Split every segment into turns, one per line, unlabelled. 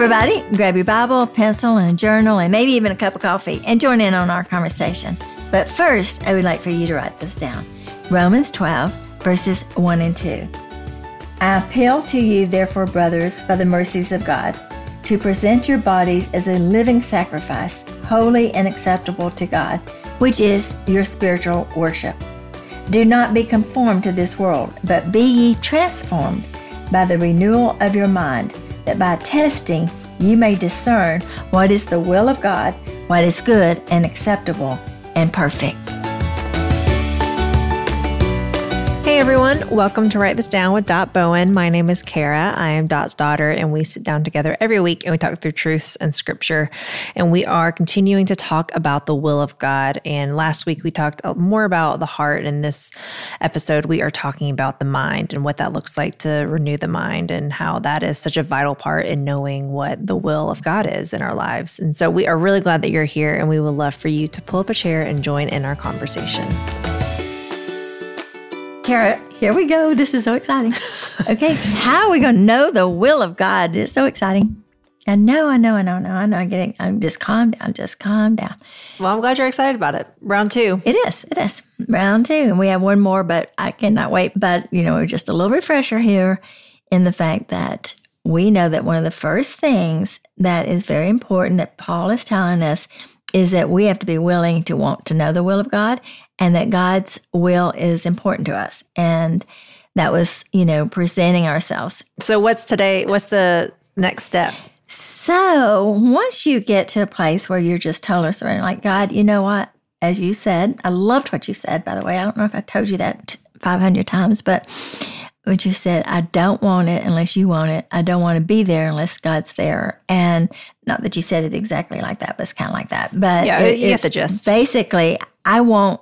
everybody, grab your Bible, pencil, and journal, and maybe even a cup of coffee and join in on our conversation. But first, I would like for you to write this down Romans 12, verses 1 and 2. I appeal to you, therefore, brothers, by the mercies of God, to present your bodies as a living sacrifice, holy and acceptable to God, which is your spiritual worship. Do not be conformed to this world, but be ye transformed by the renewal of your mind, that by testing you may discern what is the will of God, what is good and acceptable and perfect.
Hey everyone, welcome to Write This Down with Dot Bowen. My name is Cara. I am Dot's daughter, and we sit down together every week and we talk through truths and scripture. And we are continuing to talk about the will of God. And last week we talked more about the heart. In this episode, we are talking about the mind and what that looks like to renew the mind and how that is such a vital part in knowing what the will of God is in our lives. And so we are really glad that you're here, and we would love for you to pull up a chair and join in our conversation.
Cara, here we go. This is so exciting. Okay, how are we going to know the will of God? It's so exciting. I know, I know, I know, I know, I know. I'm getting, I'm just calm down, just calm down.
Well, I'm glad you're excited about it. Round two.
It is, it is. Round two. And we have one more, but I cannot wait. But, you know, we're just a little refresher here in the fact that we know that one of the first things that is very important that Paul is telling us is that we have to be willing to want to know the will of God and that God's will is important to us. And that was, you know, presenting ourselves.
So, what's today? What's the next step?
So, once you get to a place where you're just totally surrendering, like, God, you know what? As you said, I loved what you said, by the way. I don't know if I told you that 500 times, but what you said, I don't want it unless you want it. I don't want to be there unless God's there. And not that you said it exactly like that, but it's kind of like that. But
yeah, it, you get the gist.
Basically, I want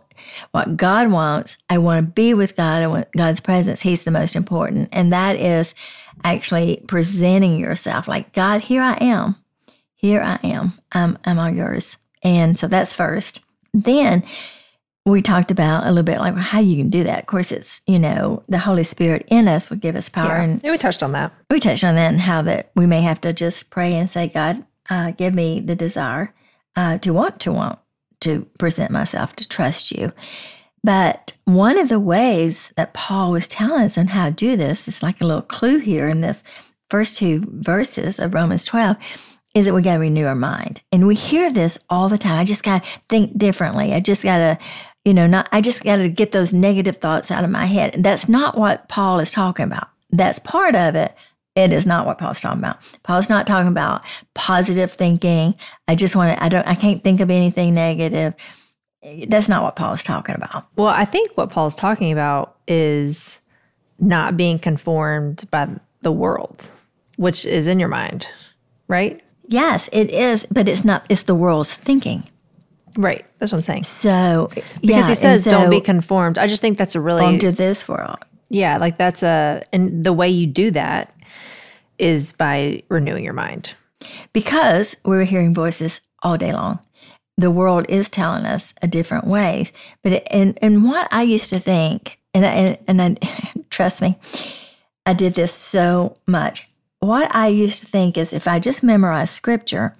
what God wants. I want to be with God. I want God's presence. He's the most important. And that is actually presenting yourself like, God, here I am. Here I am. I'm, I'm all yours. And so that's first. Then we talked about a little bit like how you can do that. Of course, it's, you know, the Holy Spirit in us would give us power.
Yeah.
And
yeah, we touched on that.
We touched on that and how that we may have to just pray and say, God, uh, give me the desire uh, to want to want to present myself to trust you. But one of the ways that Paul was telling us on how to do this is like a little clue here in this first two verses of Romans 12 is that we got to renew our mind. And we hear this all the time. I just got to think differently. I just got to, you know, not, I just got to get those negative thoughts out of my head. And that's not what Paul is talking about. That's part of it. It is not what Paul's talking about. Paul's not talking about positive thinking. I just want to, I don't, I can't think of anything negative. That's not what Paul's talking about.
Well, I think what Paul's talking about is not being conformed by the world, which is in your mind, right?
Yes, it is, but it's not, it's the world's thinking.
Right. That's what I'm saying.
So,
because yeah, he says so, don't be conformed. I just think that's a really.
to this world.
Yeah, like that's a, and the way you do that is by renewing your mind.
Because we're hearing voices all day long. The world is telling us a different ways. But it, and and what I used to think, and and, and I, trust me, I did this so much. What I used to think is if I just memorize scripture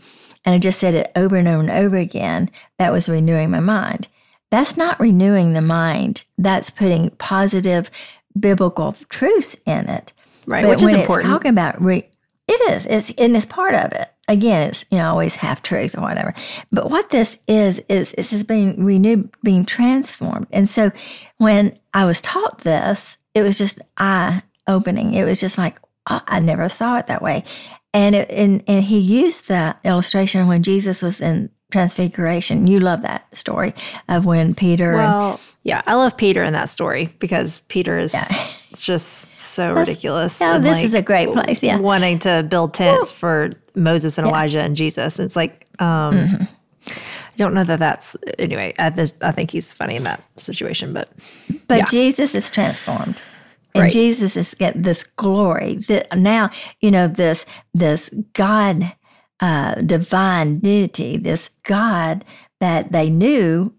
and I just said it over and over and over again, that was renewing my mind. That's not renewing the mind. That's putting positive biblical truths in it
right?
But
Which
is
important.
It's talking about re- it is. It's and it's part of it. Again, it's you know always half truths or whatever. But what this is is this is being renewed, being transformed. And so when I was taught this, it was just eye opening. It was just like oh, I never saw it that way. And it, and and he used that illustration when Jesus was in transfiguration. You love that story of when Peter.
Well, and, yeah, I love Peter in that story because Peter is yeah. just so That's, ridiculous.
Oh, this like is a great place. Yeah,
wanting to build tents Woo. for Moses and yeah. Elijah and Jesus. It's like. um mm-hmm. I don't know that that's anyway. I, I think he's funny in that situation, but
but yeah. Jesus is transformed and right. Jesus is get this glory that now you know this this God uh, divine deity, this God that they knew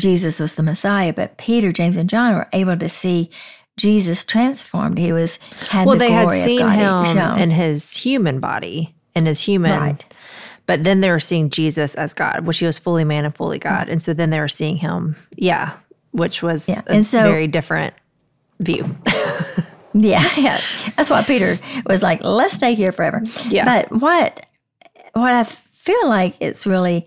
Jesus was the Messiah, but Peter, James, and John were able to see Jesus transformed. He was
well. The they had seen him in his human body, in his human.
Right.
But then they were seeing Jesus as God, which he was fully man and fully God. And so then they were seeing him, yeah, which was
Yeah. And so-
very different view.
Yeah, yes. That's what Peter was like, let's stay here forever.
Yeah.
But what what I feel like it's really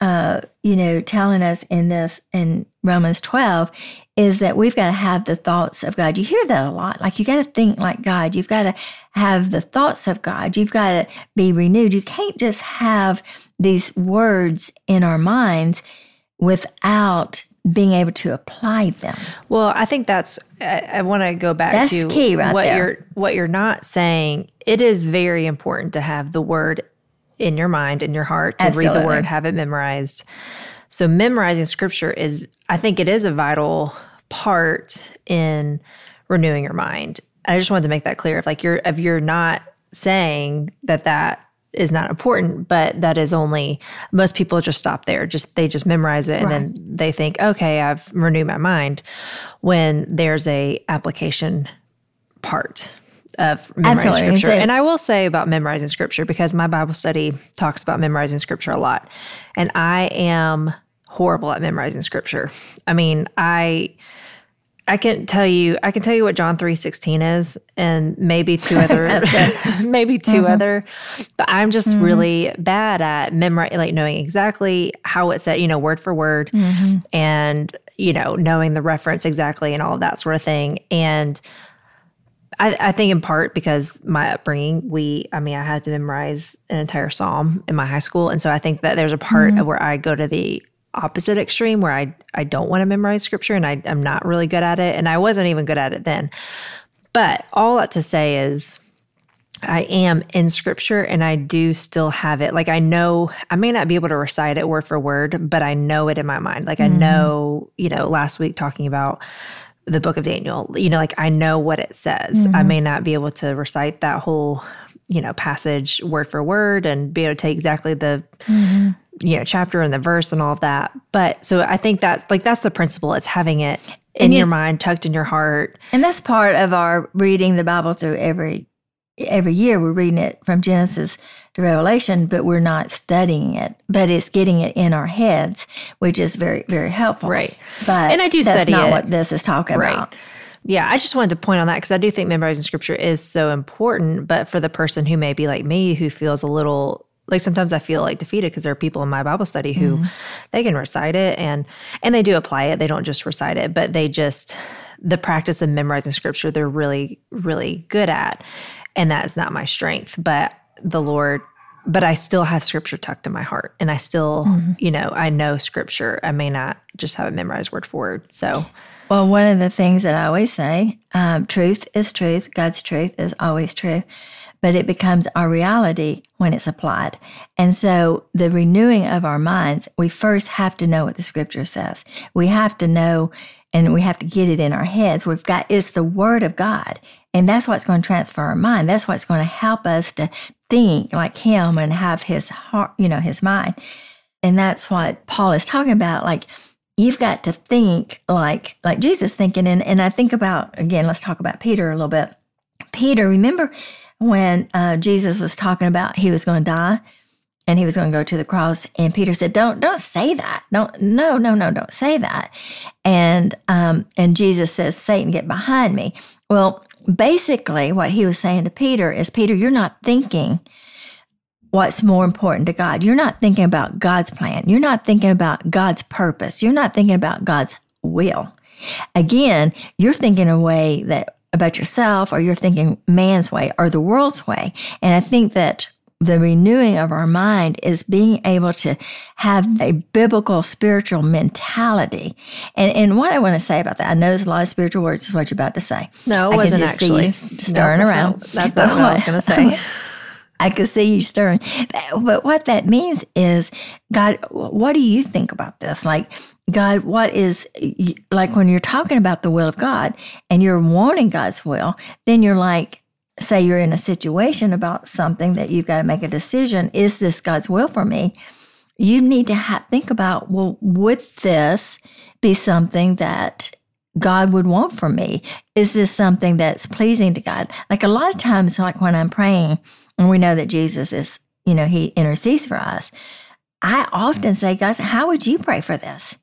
uh, you know, telling us in this in Romans 12 is that we've got to have the thoughts of God. You hear that a lot. Like you got to think like God. You've got to have the thoughts of God. You've got to be renewed. You can't just have these words in our minds without being able to apply them.
Well, I think that's. I, I want to go back
That's
to
key right
what
there.
you're what you're not saying. It is very important to have the word in your mind, in your heart, to read the word, have it memorized. So memorizing scripture is, I think, it is a vital part in renewing your mind. I just wanted to make that clear. If like you're, if you're not saying that that is not important, but that is only most people just stop there. Just they just memorize it and then they think, okay, I've renewed my mind. When there's a application part of memorizing
Absolutely.
Scripture.
so-
and I will say about memorizing scripture because my Bible study talks about memorizing scripture a lot. And I am horrible at memorizing scripture. I mean, I I can tell you I can tell you what John 3:16 is and maybe two other maybe 2
Mm-hmm.
other but I'm just really bad at memorizing like knowing exactly how it said, you know, word for word
Mm-hmm.
and you know, knowing the reference exactly and all of that sort of thing. And I, I think in part because my upbringing, we, I mean, I had to memorize an entire psalm in my high school. And so I think that there's a part of where I go to the opposite extreme where I, I don't want to memorize scripture and I, I'm not really good at it. And I wasn't even good at it then. But all that to say is, I am in scripture and I do still have it. Like I know I may not be able to recite it word for word, but I know it in my mind. Like I mm-hmm. know, you know, last week talking about the book of Daniel, you know, like I know what it says. I mm-hmm. may not be able to recite that whole, you know, passage word for word and be able to take exactly the mm-hmm. You know, chapter and the verse and all of that. But so I think that's like that's the principle. It's having it in
And you-
your mind, tucked in your heart.
And that's part of our reading the Bible through every every year. We're reading it from Genesis to Revelation, but we're not studying it. But it's getting it in our heads, which is very very helpful.
Right.
But
And I do
that's
study
not
it.
what this is talking
Right.
about.
Yeah, I just wanted to point on that because I do think memorizing scripture is so important. But for the person who may be like me, who feels a little like sometimes I feel like defeated because there are people in my Bible study who they can recite it and and they do apply it. They don't just recite it, but they just the practice of memorizing scripture they're really really good at, and that is not my strength. But the Lord. But I still have scripture tucked in my heart, and I still, you know, I know scripture. I may not just have it memorized word for word. So,
Well, one of the things that I always say um, truth is truth, God's truth is always true, but it becomes our reality when it's applied. And so, the renewing of our minds, we first have to know what the scripture says. We have to know and we have to get it in our heads. We've got it's the word of God. And that's what's going to transfer our mind. That's what's going to help us to think like him and have his heart, you know, his mind. And that's what Paul is talking about. Like, you've got to think like like Jesus thinking. And, and I think about, again, let's talk about Peter a little bit. Peter, remember when uh, Jesus was talking about he was going to die and he was going to go to the cross and Peter said, don't, don't say that. Don't, no, no, no, don't say that. And, um, and Jesus says, Satan, get behind me. Well, basically what he was saying to Peter is, Peter, you're not thinking what's more important to God. You're not thinking about God's plan. You're not thinking about God's purpose. You're not thinking about God's will. Again, you're thinking a way that about yourself or you're thinking man's way or the world's way. And I think that the renewing of our mind is being able to have a biblical spiritual mentality. And and what I want to say about that, I know there's a lot of spiritual words is what you're about to say.
No, it
I
wasn't
just see you
actually.
stirring
No, that's
around.
not- that's not what I was going to say.
I could see you stirring. But what that means is, God, what do you think about this? Like, God, what is, like when you're talking about the will of God and you're wanting God's will, then you're like, say you're in a situation about something that you've got to make a decision. Is this God's will for me? You need to ha- think about, well, would this be something that God would want from me? Is this something that's pleasing to God? Like a lot of times, like when I'm praying, and we know that Jesus is, you know, he intercedes for us. I often say, guys, how would you pray for this?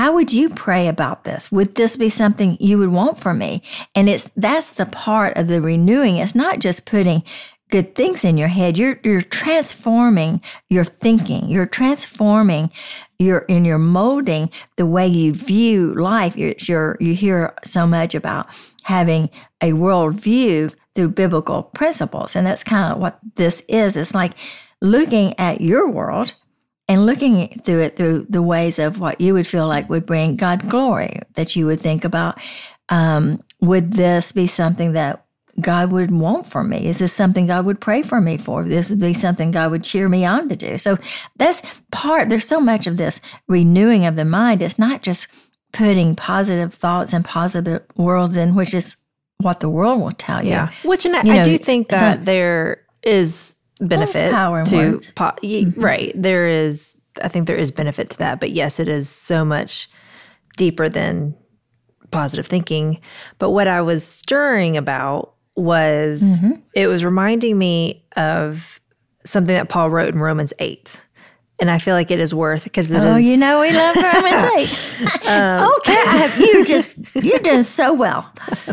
How would you pray about this? Would this be something you would want for me? And it's that's the part of the renewing. It's not just putting good things in your head. You're you're transforming your thinking. You're transforming your in your molding the way you view life. You're, you hear so much about having a worldview through biblical principles, and that's kind of what this is. It's like looking at your world and looking through it through the ways of what you would feel like would bring God glory. That you would think about. Um, would this be something that God would want for me? Is this something God would pray for me for? This would be something God would cheer me on to do. So that's part, there's so much of this renewing of the mind. It's not just putting positive thoughts and positive worlds in, which is what the world will tell you. Yeah.
Which, and I, you know, I do think that so, there is benefit
power
to, po- mm-hmm. right. There is, I think there is benefit to that. But yes, it is so much deeper than positive thinking. But what I was stirring about was mm-hmm. it was reminding me of something that Paul wrote in Romans 8. And I feel like it is worth because it
oh,
is.
you know we love Romans 8. um, okay, have, you just you've done so well.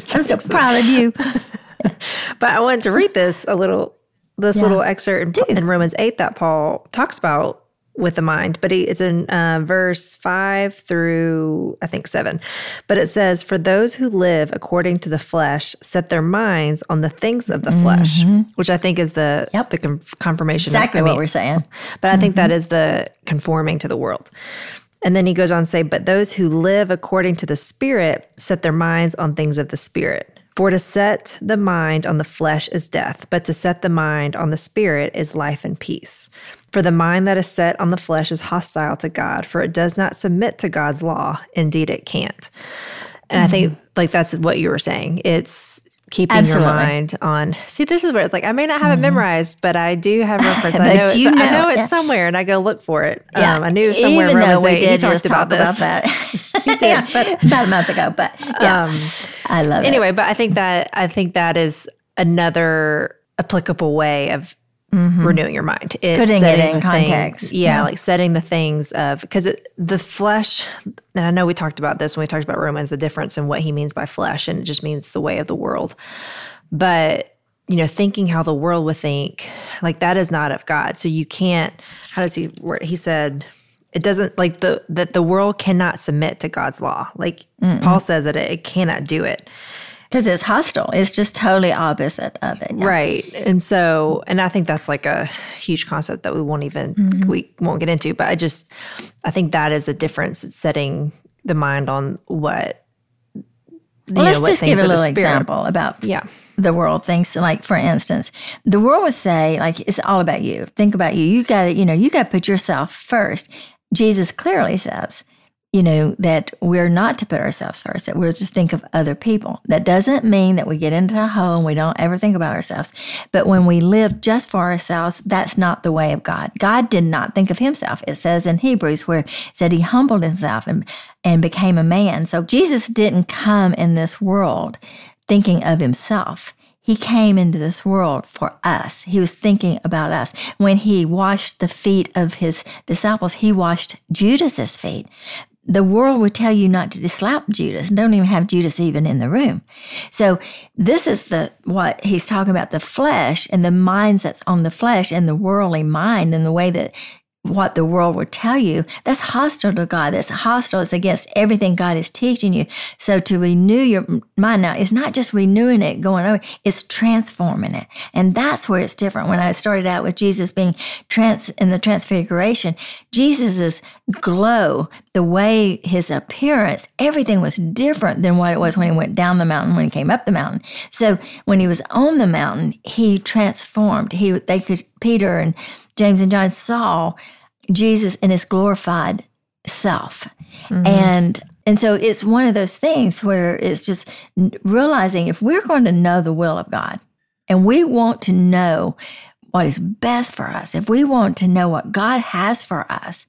I'm so proud of you.
but I wanted to read this a little this yeah. little excerpt in, in Romans 8 that Paul talks about with the mind, but it's in uh, verse five through I think seven. But it says, "For those who live according to the flesh set their minds on the things of the mm-hmm. flesh," which I think is the yep. the com- confirmation.
Exactly
of,
what mean, we're saying.
But I mm-hmm. think that is the conforming to the world. And then he goes on to say, "But those who live according to the Spirit set their minds on things of the Spirit." For to set the mind on the flesh is death, but to set the mind on the spirit is life and peace. For the mind that is set on the flesh is hostile to God, for it does not submit to God's law. Indeed, it can't. And mm-hmm. I think, mm-hmm. like, that's what you were saying. It's keeping Absolutely. your mind on. See, this is where it's like I may not have mm-hmm. it memorized, but I do have reference. I know, it's, know, I know it's yeah. somewhere, and I go look for it. Yeah. Um, I knew somewhere.
Even though we
8,
did just talk about, about that. did, yeah, but about a month ago. But yeah, um, I love
it. Anyway, but I think that I think that is another applicable way of Mm-hmm. renewing your mind.
It's putting it in context.
Things, yeah, yeah, like setting the things of because the flesh. And I know we talked about this when we talked about Romans, the difference in what he means by flesh, and it just means the way of the world. But you know, thinking how the world would think, like that is not of God. So you can't. How does he? He said. It doesn't like the that the world cannot submit to God's law. Like Mm-mm. Paul says that it, it cannot do it
because it's hostile. It's just totally opposite of it.
Yeah. Right. And so, and I think that's like a huge concept that we won't even, mm-hmm. we won't get into, but I just, I think that is the difference. It's setting the mind on what,
well, let's know, just give a little example about
yeah.
the world thinks like for instance the world would say like it's all about you think about you you got to you know you got to put yourself first jesus clearly says you know, that we're not to put ourselves first, that we're to think of other people. That doesn't mean that we get into a hole and we don't ever think about ourselves. But when we live just for ourselves, that's not the way of God. God did not think of himself. It says in Hebrews where it said he humbled himself and, and became a man. So Jesus didn't come in this world thinking of himself. He came into this world for us. He was thinking about us. When he washed the feet of his disciples, he washed Judas's feet the world would tell you not to slap Judas don't even have Judas even in the room. So this is the what he's talking about the flesh and the minds that's on the flesh and the worldly mind and the way that what the world would tell you, that's hostile to God. That's hostile. It's against everything God is teaching you. So to renew your mind now, it's not just renewing it, going over, it's transforming it. And that's where it's different. When I started out with Jesus being trans in the transfiguration, Jesus's glow, the way his appearance, everything was different than what it was when he went down the mountain, when he came up the mountain. So when he was on the mountain, he transformed. He they could Peter and James and John saw Jesus in his glorified self. Mm-hmm. And and so it's one of those things where it's just realizing if we're going to know the will of God and we want to know what is best for us, if we want to know what God has for us,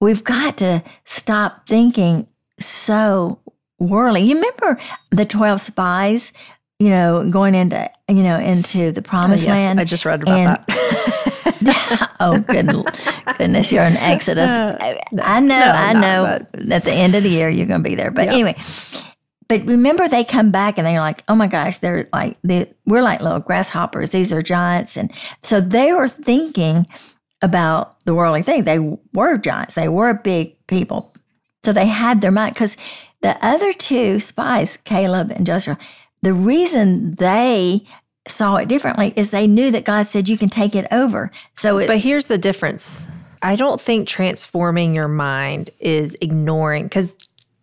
we've got to stop thinking so worldly. You remember the 12 spies you know, going into you know into the promised
yes,
land.
I just read about
and-
that.
oh goodness, goodness, you're in Exodus. I know,
no,
I know.
not,
At the end of the year, you're going to be there. But
Yeah.
anyway, but remember, they come back and they're like, "Oh my gosh, they're like they, we're like little grasshoppers. These are giants." And so they were thinking about the worldly thing. They were giants. They were big people. So they had their mind because the other two spies, Caleb and Joshua, the reason they saw it differently is they knew that God said you can take it over. So it's
But here's the difference. I don't think transforming your mind is ignoring because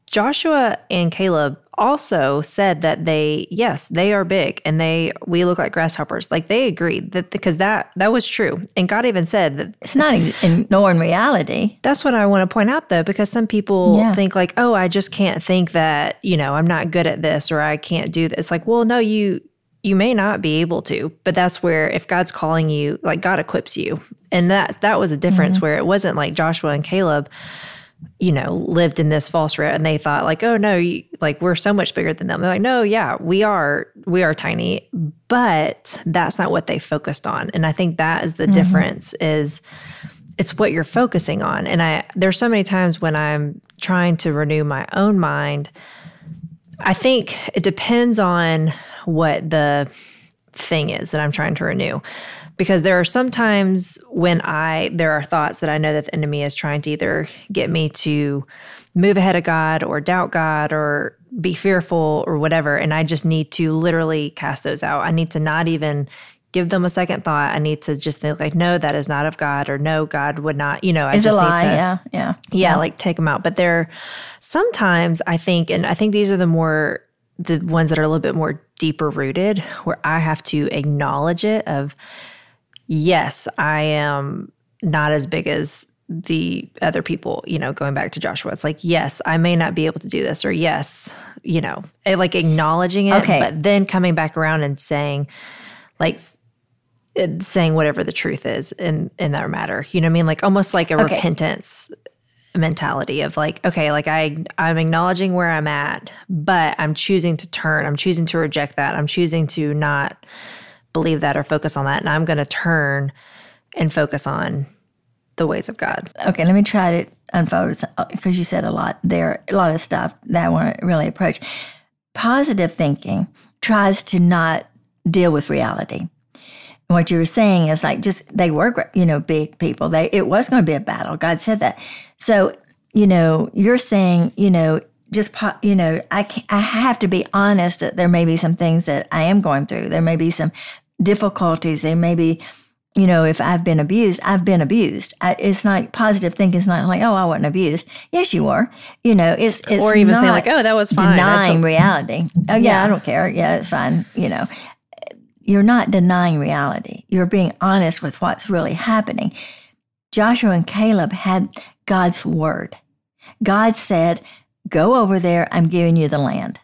Joshua and Caleb also said that they yes they are big and they we look like grasshoppers like they agreed that because that that was true and God even said that
it's not ignoring reality.
that's what I want to point out though because some people
Yeah.
think like oh I just can't think that you know I'm not good at this or I can't do this like well no you you may not be able to but that's where if God's calling you like God equips you. And that that was a difference mm-hmm. where it wasn't like Joshua and Caleb you know lived in this false reality and they thought like oh no you, like we're so much bigger than them. They're like no yeah we are we are tiny but that's not what they focused on. And i think that is the mm-hmm. difference is it's what you're focusing on. And i there's so many times when i'm trying to renew my own mind i think it depends on what the thing is that i'm trying to renew. Because there are sometimes when i there are thoughts that i know that the enemy is trying to either get me to move ahead of god or doubt god or be fearful or whatever and i just need to literally cast those out. I need to not even give them a second thought i need to just think like no that is not of god or no god would not you know i
It's a lie.
need to
yeah, yeah.
yeah, like take them out. But there sometimes I think, and I think these are the more the ones that are a little bit more deeper rooted, where I have to acknowledge it. Of yes, I am not as big as the other people. You know, going back to Joshua, it's like yes, I may not be able to do this, or yes, you know, eh, like acknowledging it,
Okay.
but then coming back around and saying, like Uh, saying whatever the truth is in in that matter. You know what I mean? Like almost like a
Okay.
repentance mentality of like, okay, like I I'm acknowledging where I'm at, but I'm choosing to turn. I'm choosing to reject that. I'm choosing to not believe that or focus on that. And I'm gonna turn and focus on the ways of God.
Okay, let me try to unfold because you said a lot there, a lot of stuff that I want to really approach. Positive thinking tries to not deal with reality. What you were saying is like just they were you know big people. They it was going to be a battle. God said that. So you know you're saying you know just you know I can, I have to be honest that there may be some things that I am going through. There may be some difficulties. There may be you know, if I've been abused, I've been abused. I, it's not positive thinking. It's not like, oh, I wasn't abused. Yes, you were. You know, it's it's
or even saying like, oh, that was fine. Took-
reality. Oh yeah,
Yeah.
I don't care. Yeah, it's fine. You know, you're not denying reality. You're being honest with what's really happening. Joshua and Caleb had God's word. God said, "Go over there. I'm giving you the land."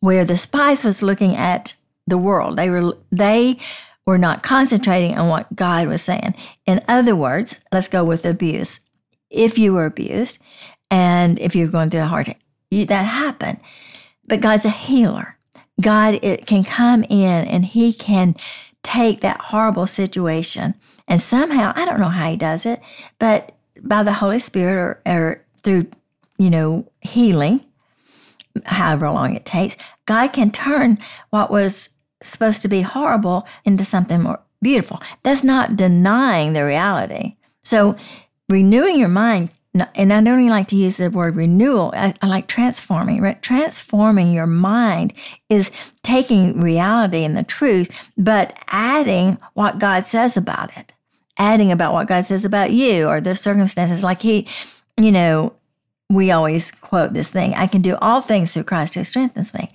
Where the spies was looking at the world, they were they were not concentrating on what God was saying. In other words, let's go with abuse. If you were abused, and if you're going through a hard time, that happened. But God's a healer. God it can come in and He can take that horrible situation and somehow I don't know how He does it, but by the Holy Spirit or, or through you know healing, however long it takes, God can turn what was supposed to be horrible into something more beautiful. That's not denying the reality. So renewing your mind, and I don't even like to use the word renewal, I, I like transforming. Right? Transforming your mind is taking reality and the truth, but adding what God says about it, adding about what God says about you or the circumstances. Like He, you know, we always quote this thing I can do all things through Christ who strengthens me.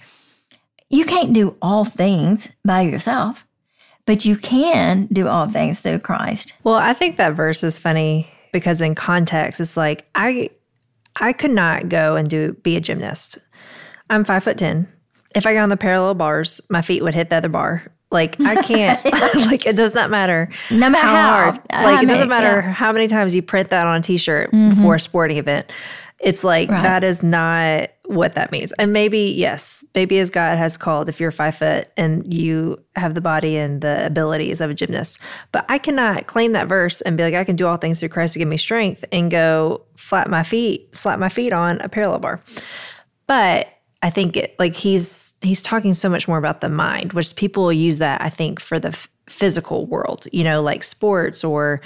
You can't do all things by yourself, but you can do all things through Christ.
Well, I think that verse is funny because in context, it's like I I could not go and do be a gymnast. I'm five foot ten. If I got on the parallel bars, my feet would hit the other bar. Like I can't. like it does not matter.
No matter
how
how,
hard.
how
Like it doesn't
many-
matter
yeah. Mm-hmm.
how many times you print that on a t-shirt before a sporting event. It's like
Right.
that is not what that means. And maybe, yes, maybe as God has called, if you're five foot and you have the body and the abilities of a gymnast. But I cannot claim that verse and be like, I can do all things through Christ to give me strength and go flat my feet, slap my feet on a parallel bar. But I think it like he's he's talking so much more about the mind, which people use that I think for the f- physical world, you know, like sports or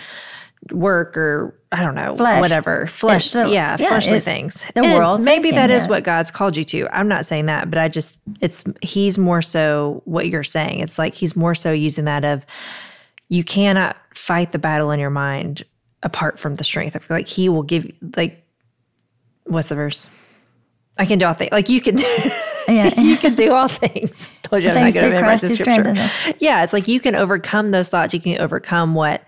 work or I don't know,
Flesh.
whatever, flesh, yeah,
yeah,
fleshly things.
the
And
world
Maybe that is what God's called you to. I'm not saying that, but I just it's he's more so what you're saying. It's like he's more so using that of you cannot fight the battle in your mind apart from the strength. I feel like he will give you like what's the verse? I can do all things. Like you can
Yeah.
you can do all things. Told you I'm not going to memorize the scripture. Yeah, it's like you can overcome those thoughts. You can overcome what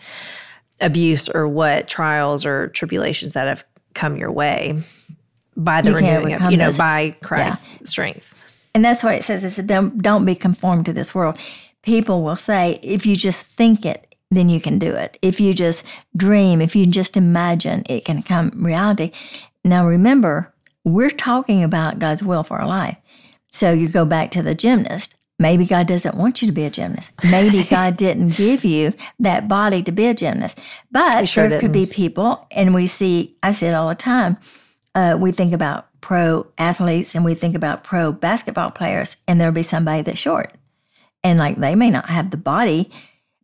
abuse or what trials or tribulations that have come your way by the
You
renewing of, you know,
those.
by Christ's strength.
And that's what it says. It said, don't, don't be conformed to this world. People will say, if you just think it, then you can do it. If you just dream, if you just imagine, it can come reality. Now, remember, we're talking about God's will for our life. So you go back to the gymnast. Maybe God doesn't want you to be a gymnast. Maybe God didn't give you that body to be a gymnast. But
sure
there could be people, and we see, I see it all the time. Uh, we think about pro athletes and we think about pro basketball players, and there'll be somebody that's short. And like they may not have the body,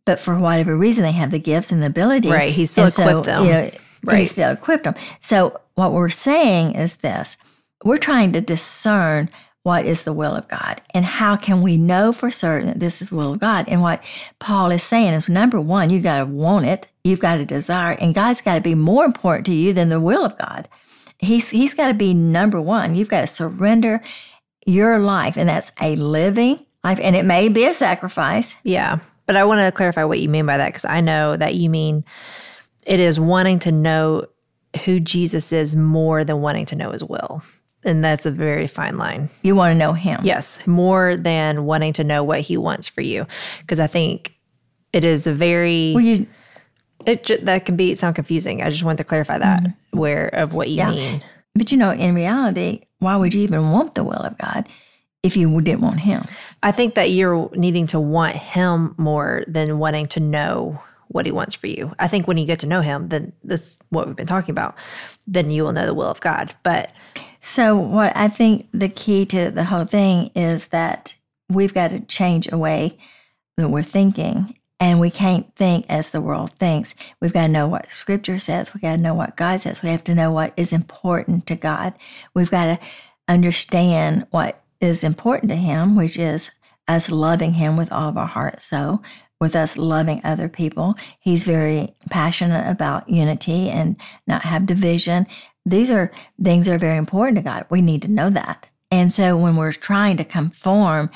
but for whatever reason, they have the gifts and the ability.
Right, He's still
And so,
equipped them.
You know,
Right.
He still equipped them. So what we're saying is this we're trying to discern what is the will of God and how can we know for certain that this is the will of God. And what Paul is saying is number one, you got to want it, you've got to desire, and God's got to be more important to you than the will of God. He's he's got to be number one. You've got to surrender your life, and that's a living life, and it may be a sacrifice.
Yeah. But I want to clarify what you mean by that because I know that you mean it is wanting to know who Jesus is more than wanting to know his will. And that's a very fine line.
You want to know Him.
Yes, more than wanting to know what he wants for you. Because I think it is a very,
Well, you
it ju- that can be sound confusing. I just want to clarify that mm-hmm. where of what you
Yeah.
mean.
But you know, in reality, why would you even want the will of God if you didn't want Him?
I think that you're needing to want him more than wanting to know what he wants for you. I think when you get to know him, then this what we've been talking about, then you will know the will of God. But
So, what I think the key to the whole thing is that we've got to change a way that we're thinking, and we can't think as the world thinks. We've got to know what Scripture says. We've got to know what God says. We have to know what is important to God. We've got to understand what is important to Him, which is us loving Him with all of our heart, so with us loving other people. He's very passionate about unity and not have division. These are things that are very important to God. We need to know that. And so when we're trying to conform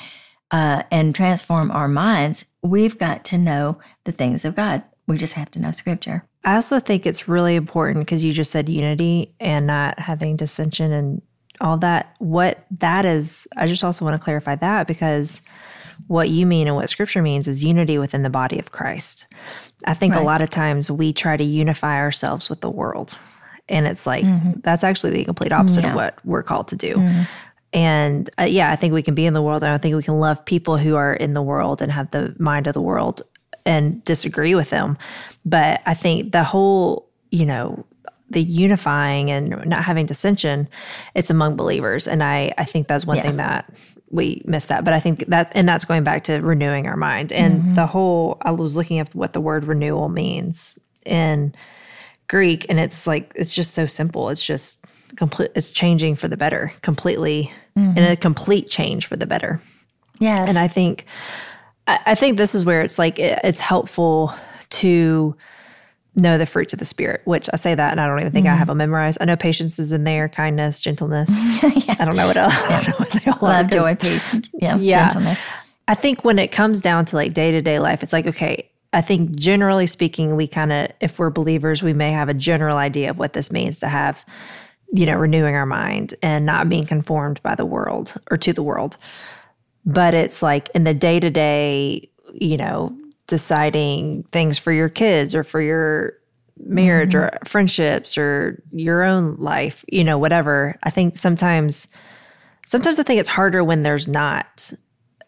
uh, and transform our minds, we've got to know the things of God. We just have to know Scripture.
I also think it's really important because you just said unity and not having dissension and all that. What that is, I just also want to clarify that because what you mean and what scripture means is unity within the body of Christ. I think a lot of times we try to unify ourselves with the world. And it's like, mm-hmm. that's actually the complete opposite
Yeah.
of what we're called to do. Mm-hmm. And uh, yeah, I think we can be in the world and I think we can love people who are in the world and have the mind of the world and disagree with them. But I think the whole, you know, the unifying and not having dissension, it's among believers. And I, I think that's one
Yeah.
thing that we miss that. But I think that, and that's going back to renewing our mind. And mm-hmm. the whole, I was looking up what the word renewal means in Greek, and it's like, it's just so simple. It's just complete, it's changing for the better completely, and a mm-hmm. complete change for the better.
Yes.
And I think, I, I think this is where it's like it, it's helpful to know the fruits of the spirit. Which I say that, and I don't even think I mm-hmm. have them memorized. I know patience is in there, kindness, gentleness. I don't know what else. I don't know what they all are,
joy, peace. Yeah.
Yeah.
Gentleness.
I think when it comes down to like day to day life, it's like, okay, I think generally speaking, we kind of, if we're believers, we may have a general idea of what this means to have, you know, renewing our mind and not being conformed by the world or to the world. But it's like in the day to day, you know, deciding things for your kids or for your marriage or mm-hmm. friendships or your own life, you know, whatever. I think sometimes sometimes I think it's harder when there's not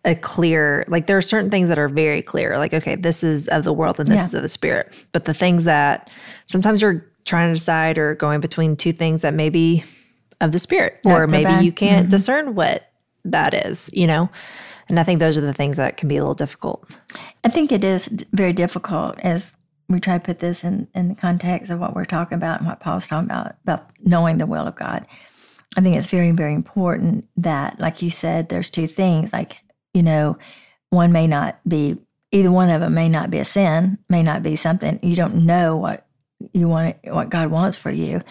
a clear like there are certain things that are very clear like okay this is of the world and this
Yeah.
is of the spirit but the things that sometimes you're trying to decide or going between two things that may be of the spirit or maybe you can't mm-hmm. discern what that is you know and i think those are the things that can be a little difficult
I think it is very difficult as we try to put this in, in the context of what we're talking about and what Paul's talking about, about knowing the will of God. I think it's very, very important that, like you said, there's two things. Like, you know, one may not be, either one of them may not be a sin, may not be something you don't know what you want, what God wants for you.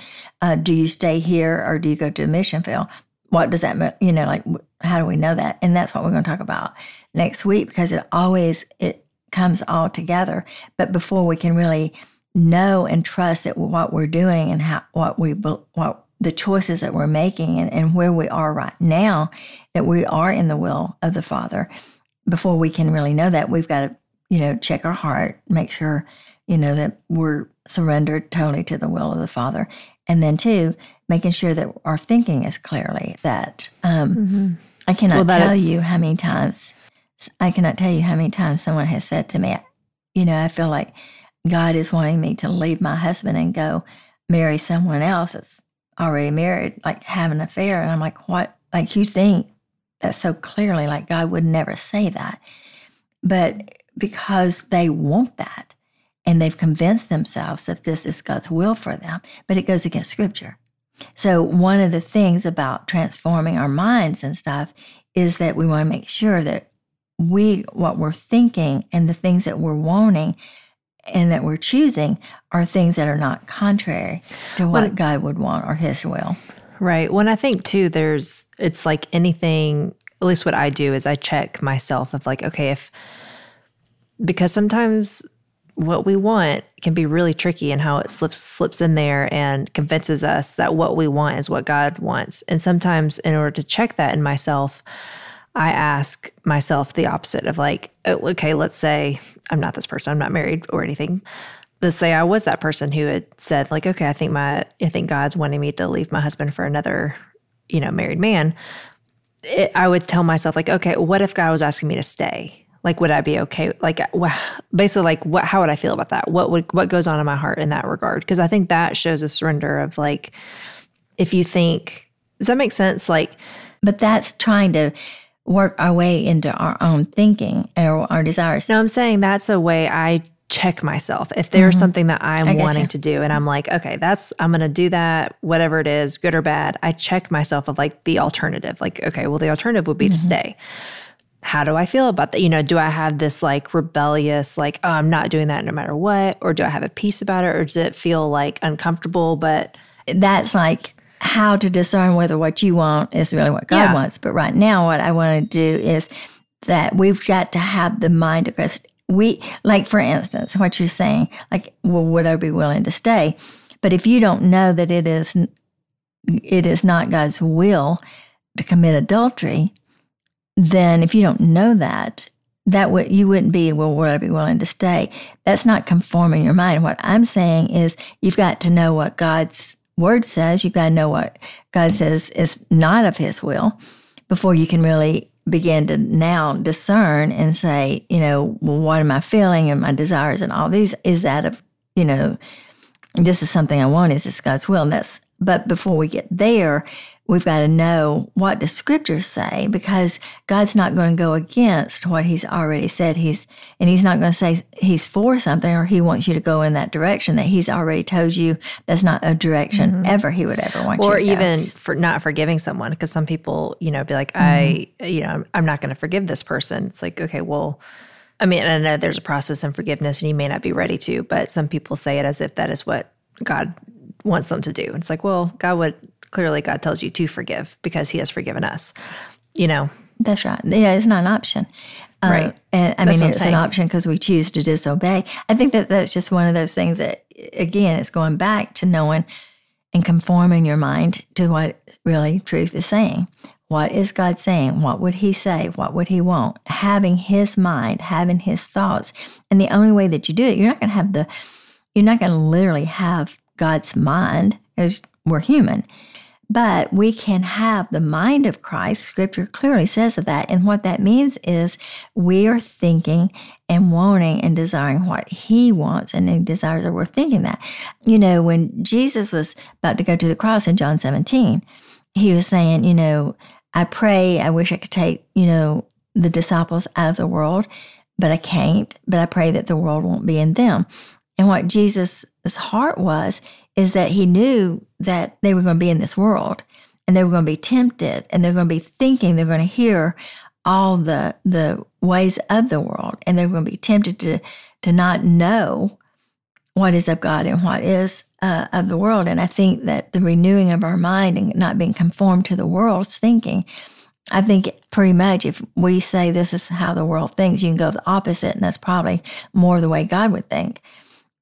Uh, do you stay here or do you go to the mission field? What does that mean? You know, like, how do we know that? And that's what we're going to talk about next week because it always, it comes all together. But before we can really know and trust that what we're doing and how what we what the choices that we're making and, and where we are right now, that we are in the will of the Father. Before we can really know that, we've got to, you know, check our heart, make sure, you know, that we're surrendered totally to the will of the Father. And then two, making sure that our thinking is clearly that um, I cannot
Well,
tell
is-
you how many times I cannot tell you how many times someone has said to me, you know, I feel like God is wanting me to leave my husband and go marry someone else that's already married, like have an affair. And I'm like, what? Like you think that so clearly, like God would never say that. But because they want that and they've convinced themselves that this is God's will for them, but it goes against scripture. So, one of the things about transforming our minds and stuff is that we want to make sure that we, what we're thinking and the things that we're wanting and that we're choosing are things that are not contrary to what
Well-
God would want or His will.
Right. When I think too, there's, it's like anything, at least what I do is I check myself of like, okay, if, because sometimes what we want can be really tricky and how it slips slips in there and convinces us that what we want is what God wants. And sometimes in order to check that in myself, I ask myself the opposite of like, oh, okay, let's say I'm not this person, I'm not married or anything. Let's say I was that person who had said, like, okay, I think my I think God's wanting me to leave my husband for another, you know, married man. It, I would tell myself, like, okay, what if God was asking me to stay? Like, would I be okay? Like, basically, like, what? How would I feel about that? What would what goes on in my heart in that regard? Because I think that shows a surrender of like, if you think, does that make sense? Like,
But that's trying to work our way into our own thinking or our desires.
No, I'm saying that's a way I check myself. If there's something that I'm
Mm-hmm.
Wanting
you.
to do and I'm like, okay, that's I'm going to do that whatever it is, good or bad, I check myself of like the alternative. Like, okay, well the alternative would be
Mm-hmm.
to stay. How do I feel about that? You know, do I have this like rebellious like, oh, I'm not doing that no matter what or do I have a peace about it or does it feel like uncomfortable but
That's like how to discern whether what you want is really what God
Yeah.
wants. But right now, what I want to do is that we've got to have the mind of Christ. We, like, for instance, what you're saying, like, well, would I be willing to stay? But if you don't know that it is, it is not God's will to commit adultery, then if you don't know that, that would you wouldn't be well. Would I be willing to stay? That's not conforming your mind. What I'm saying is you've got to know what God's word says. You've got to know what God says is not of His will before you can really begin to now discern and say, you know, well, what am I feeling and my desires and all these is that of, you know, this is something I want. Is this God's will? And that's but before we get there, we've got to know what the scriptures say because God's not going to go against what He's already said. He's and He's not going to say He's for something or He wants you to go in that direction that He's already told you that's not a direction mm-hmm. ever He would ever want you
or
to go.
even for not forgiving someone because some people you know be like i mm-hmm. you know I'm, I'm not going to forgive this person it's like okay well i mean i know there's a process in forgiveness and you may not be ready to but some people say it as if that is what god wants them to do it's like well god would clearly god tells you to forgive because he has forgiven us you know
That's right. Yeah, it's not an option. Uh,
Right.
And I
That's
mean, it's
saying.
an option because we choose to disobey. I think that that's just one of those things that, again, it's going back to knowing and conforming your mind to what really truth is saying. What is God saying? What would He say? What would He want? Having His mind, having His thoughts. And the only way that you do it, you're not going to have the, you're not going to literally have God's mind, as we're human. But we can have the mind of Christ. Scripture clearly says that. And what that means is we are thinking and wanting and desiring what he wants and he desires or we're thinking that. You know, when Jesus was about to go to the cross in John 17, he was saying, you know, I pray, I wish I could take, you know, the disciples out of the world, but I can't. But I pray that the world won't be in them. And what Jesus' heart was is that he knew that they were going to be in this world and they were going to be tempted and they're going to be thinking they're going to hear all the the ways of the world and they're going to be tempted to to not know what is of God and what is uh, of the world. And I think that the renewing of our mind and not being conformed to the world's thinking I think pretty much if we say this is how the world thinks you can go the opposite and that's probably more the way God would think.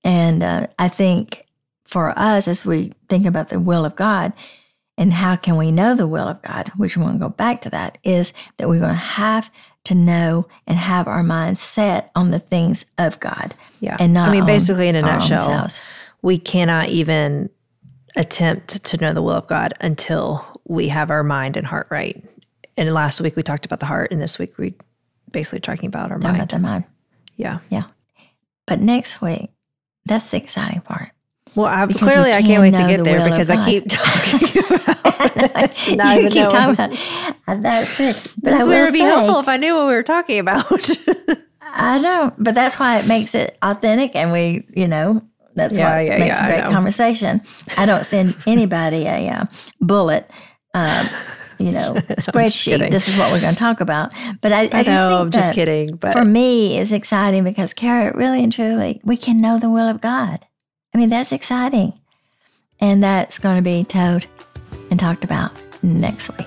And uh, I think for us as we think about the will of God and how can we know the will of God, which we want to go back to that, is that we're going to have to know and have our minds set on the things of God.
Yeah.
And not
I mean, basically, in a nutshell, we cannot even attempt to know the will of God until we have our mind and heart right. And last week we talked about the heart, and this week we basically talking about our
Talking
mind.
about the mind.
Yeah. Yeah.
But next week, that's the exciting part.
Well, I,
Because we
clearly I
can
can't wait to get
the
there because I keep talking about.
you
not even
keep talking about it. That's true. But
This
I
would be helpful if I knew what we were talking about.
I don't, but that's why it makes it authentic, and we, you know, that's
Yeah,
what
yeah,
makes
yeah,
a
I
great
know.
conversation. I don't send anybody a uh, bullet, um, you know, spreadsheet. This is what we're going to talk about. But I, I,
I
just
know,
think
I'm just kidding, but
for me, it's exciting because Cara, really and truly, we can know the will of God. I mean, that's exciting, and that's going to be told and talked about next week.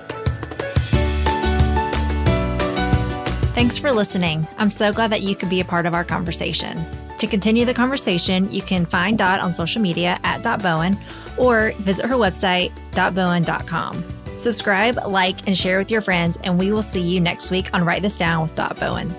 Thanks for listening. I'm so glad that you could be a part of our conversation. To continue the conversation, you can find Dot on social media at Dot Bowen or visit her website, dotbowen.com. Subscribe, like, and share with your friends, and we will see you next week on Write This Down with Dot Bowen.